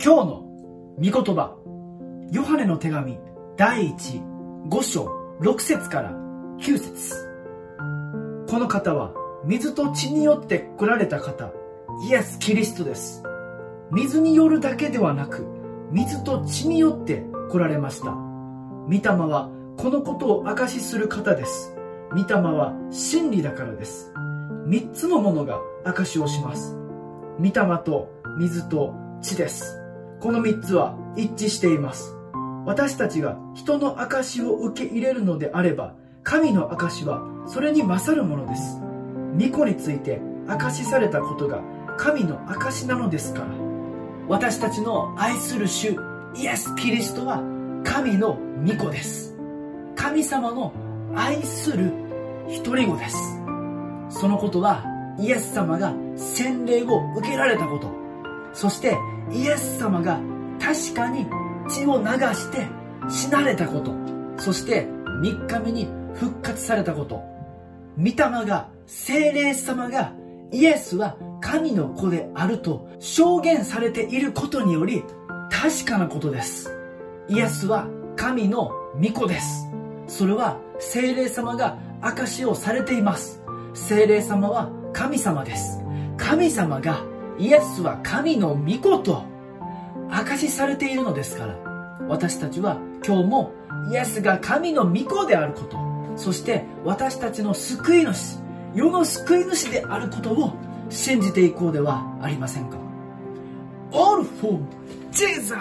今日の御言葉、ヨハネの手紙第1、5章6節から9節この方は水と血によって来られた方、イエス・キリストです。水によるだけではなく、水と血によって来られました。御霊はこのことを証しする方です。御霊は真理だからです。三つのものが証しをします。御霊と水と血です。この三つは一致しています。私たちが人の証を受け入れるのであれば、神の証はそれに勝るものです。巫女について証しされたことが神の証なのですから。私たちの愛する主イエス・キリストは神の御子です。神様の愛する一人子です。そのことはイエス様が洗礼を受けられたこと、そしてイエス様が確かに血を流して死なれたこと、そして3日目に復活されたこと、御霊が、精霊様がイエスは神の子であると証言されていることにより確かなことです。イエスは神の御子です。それは精霊様が証をされています。精霊様は神様です。神様がイエスは神の御子と証しされているのですから、私たちは今日もイエスが神の御子であること、そして私たちの救い主、世の救い主であることを信じていこうではありませんか。All for Jesus!